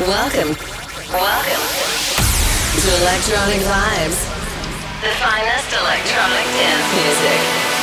Welcome. Welcome to Electronic Vibes, the finest electronic dance music.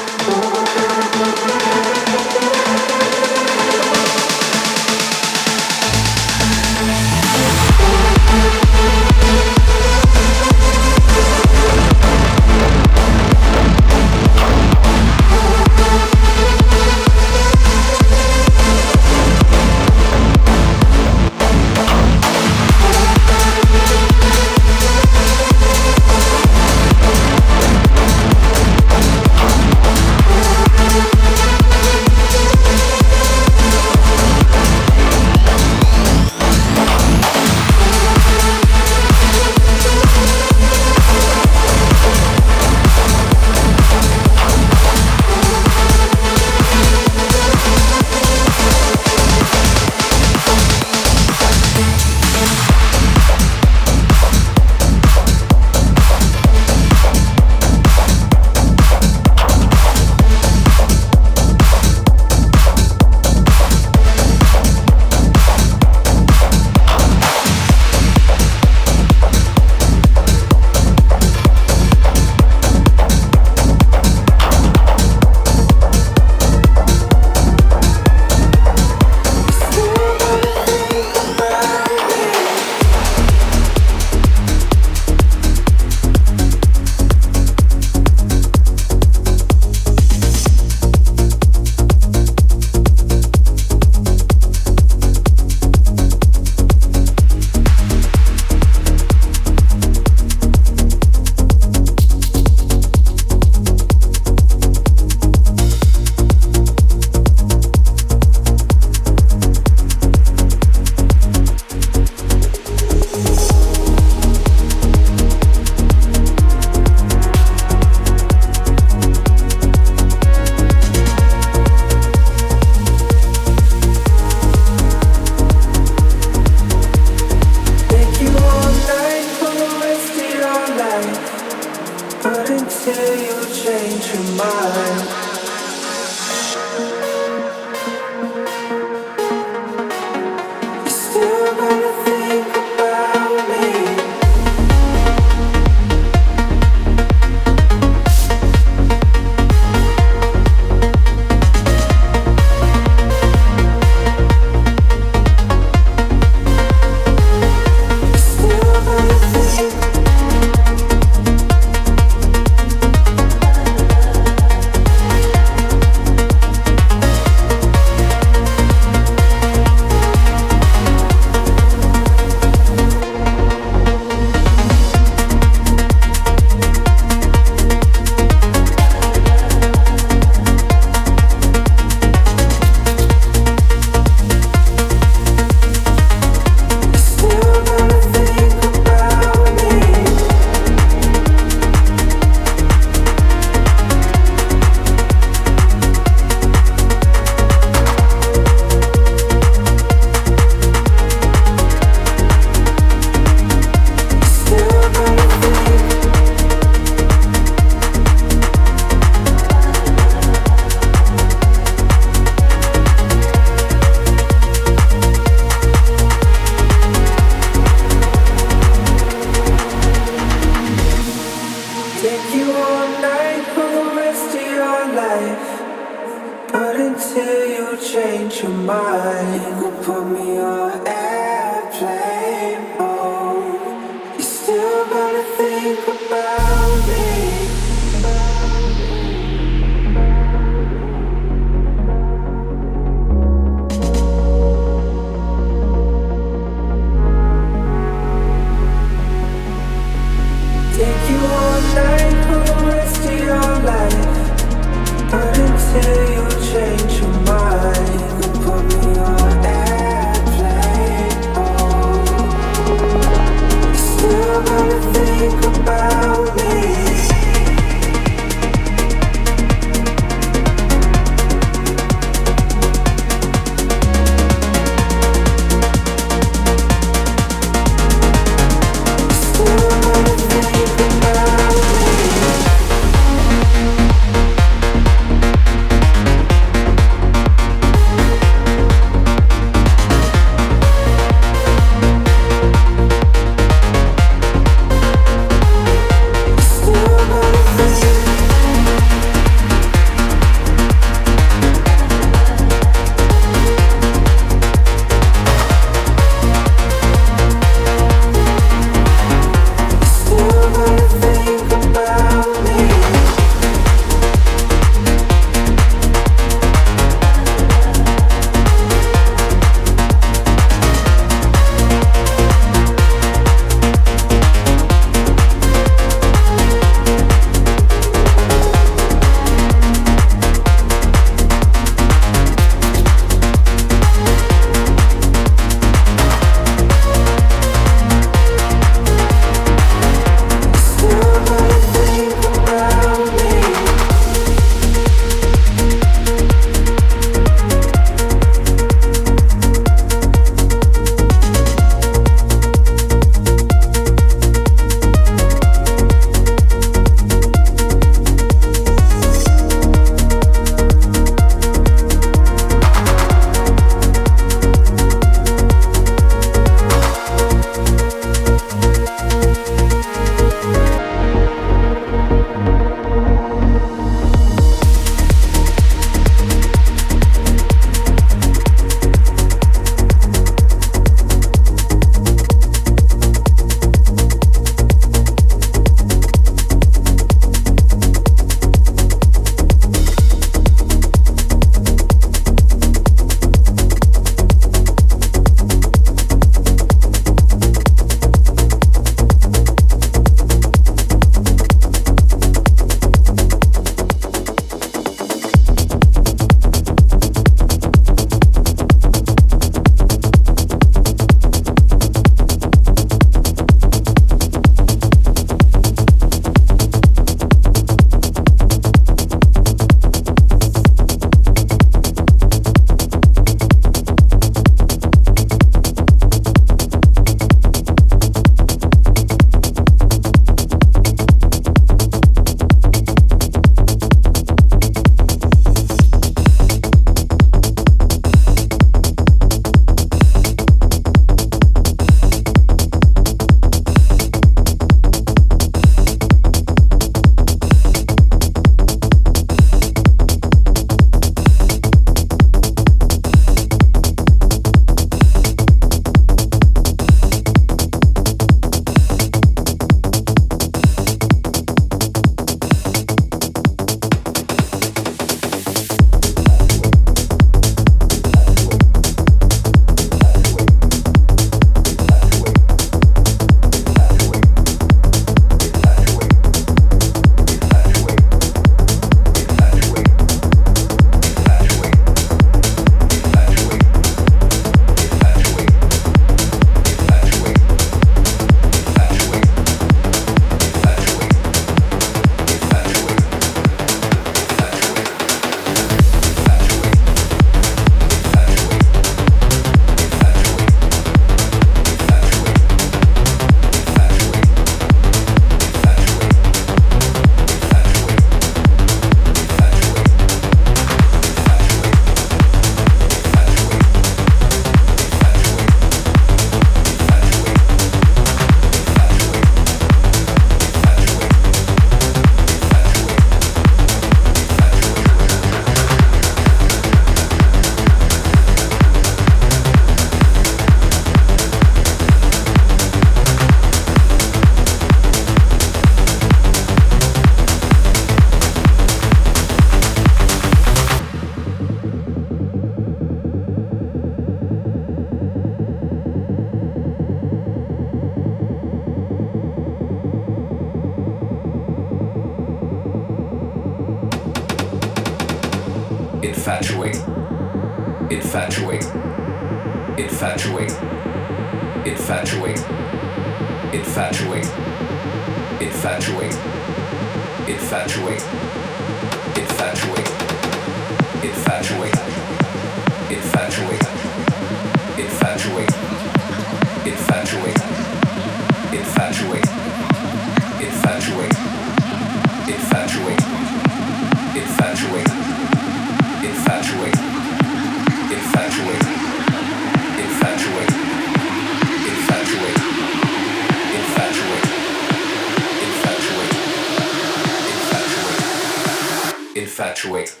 fluctuate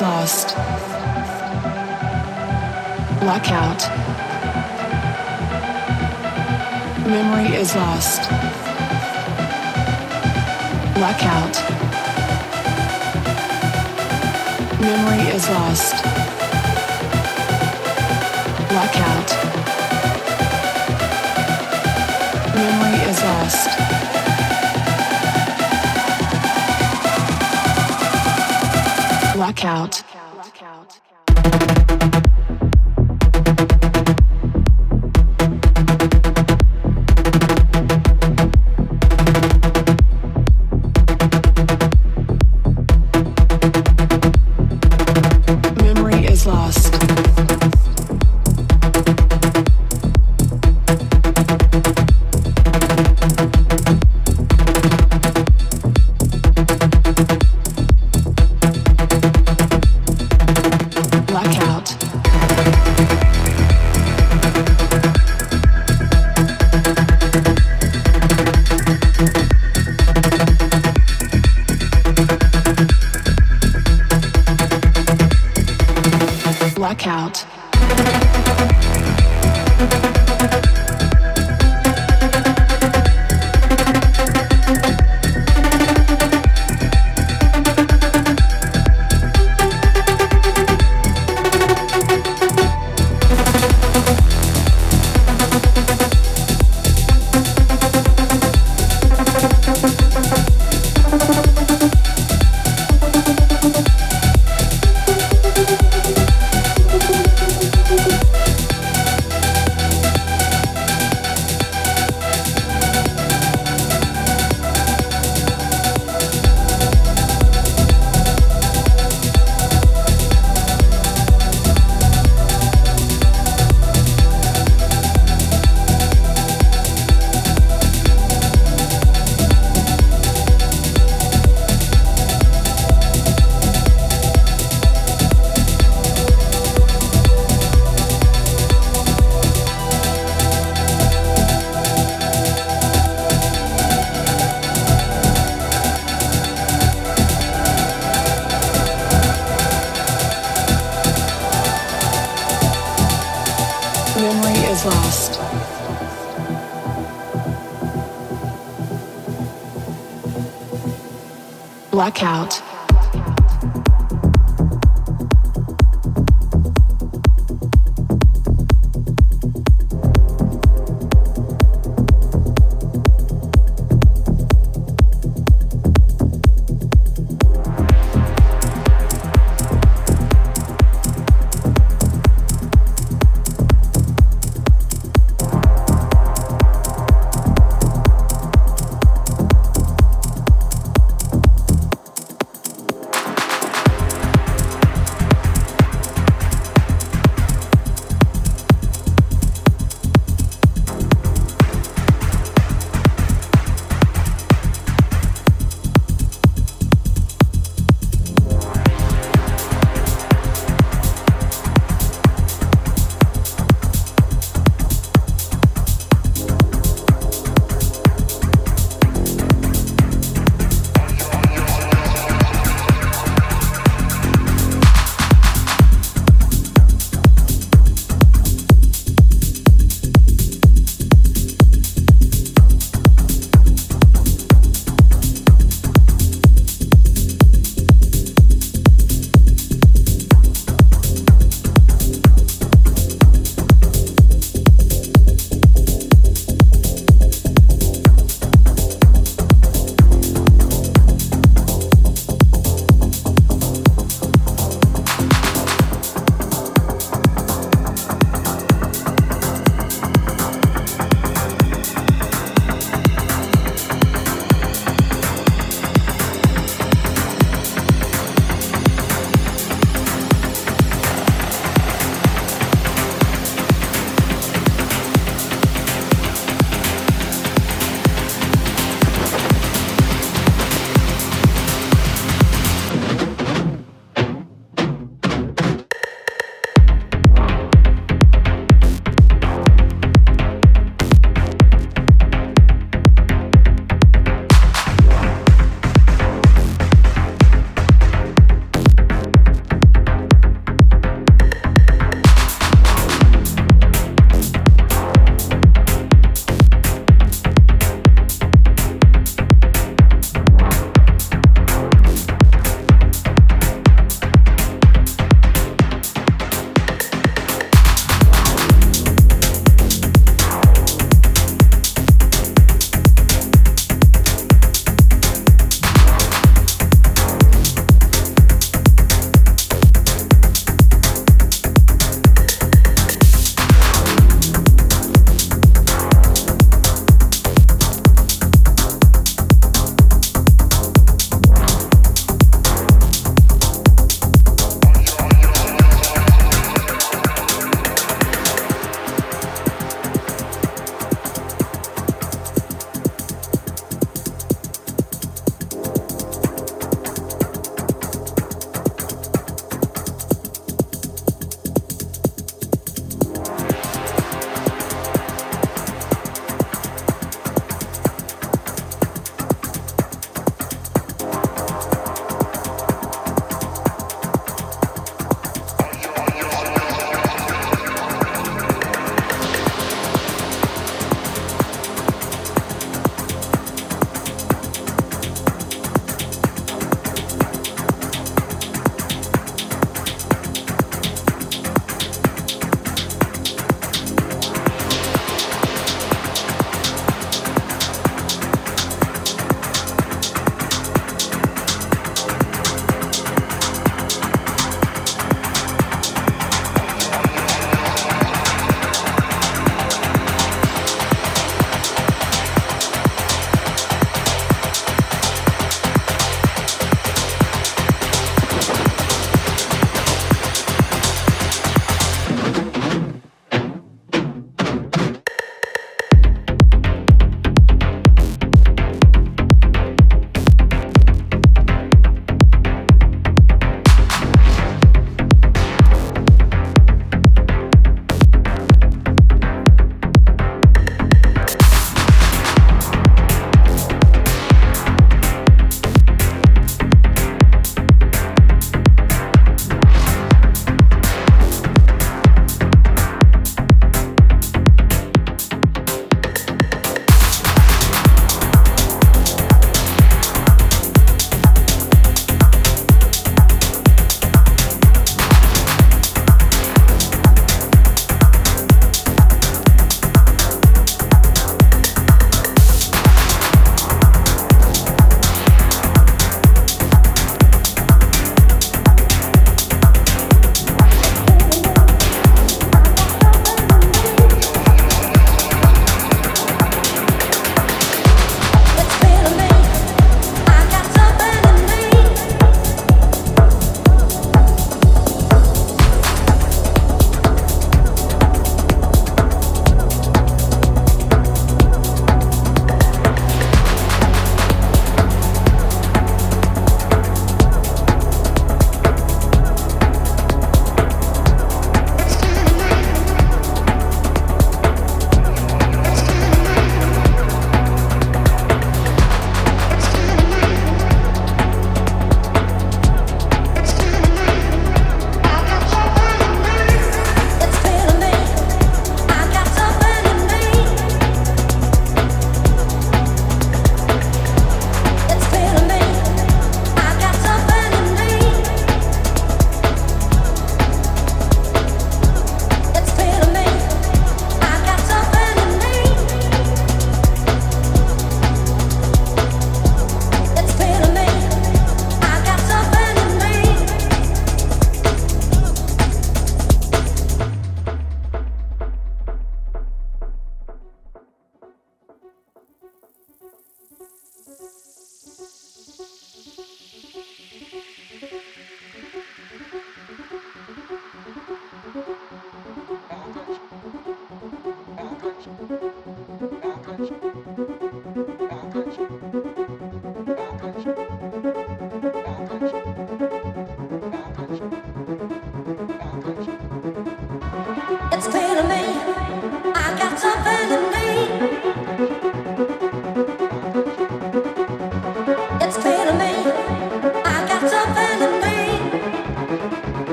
lost. Blackout. Memory is lost. Blackout. Memory is lost. Blackout. Memory is lost. Blackout.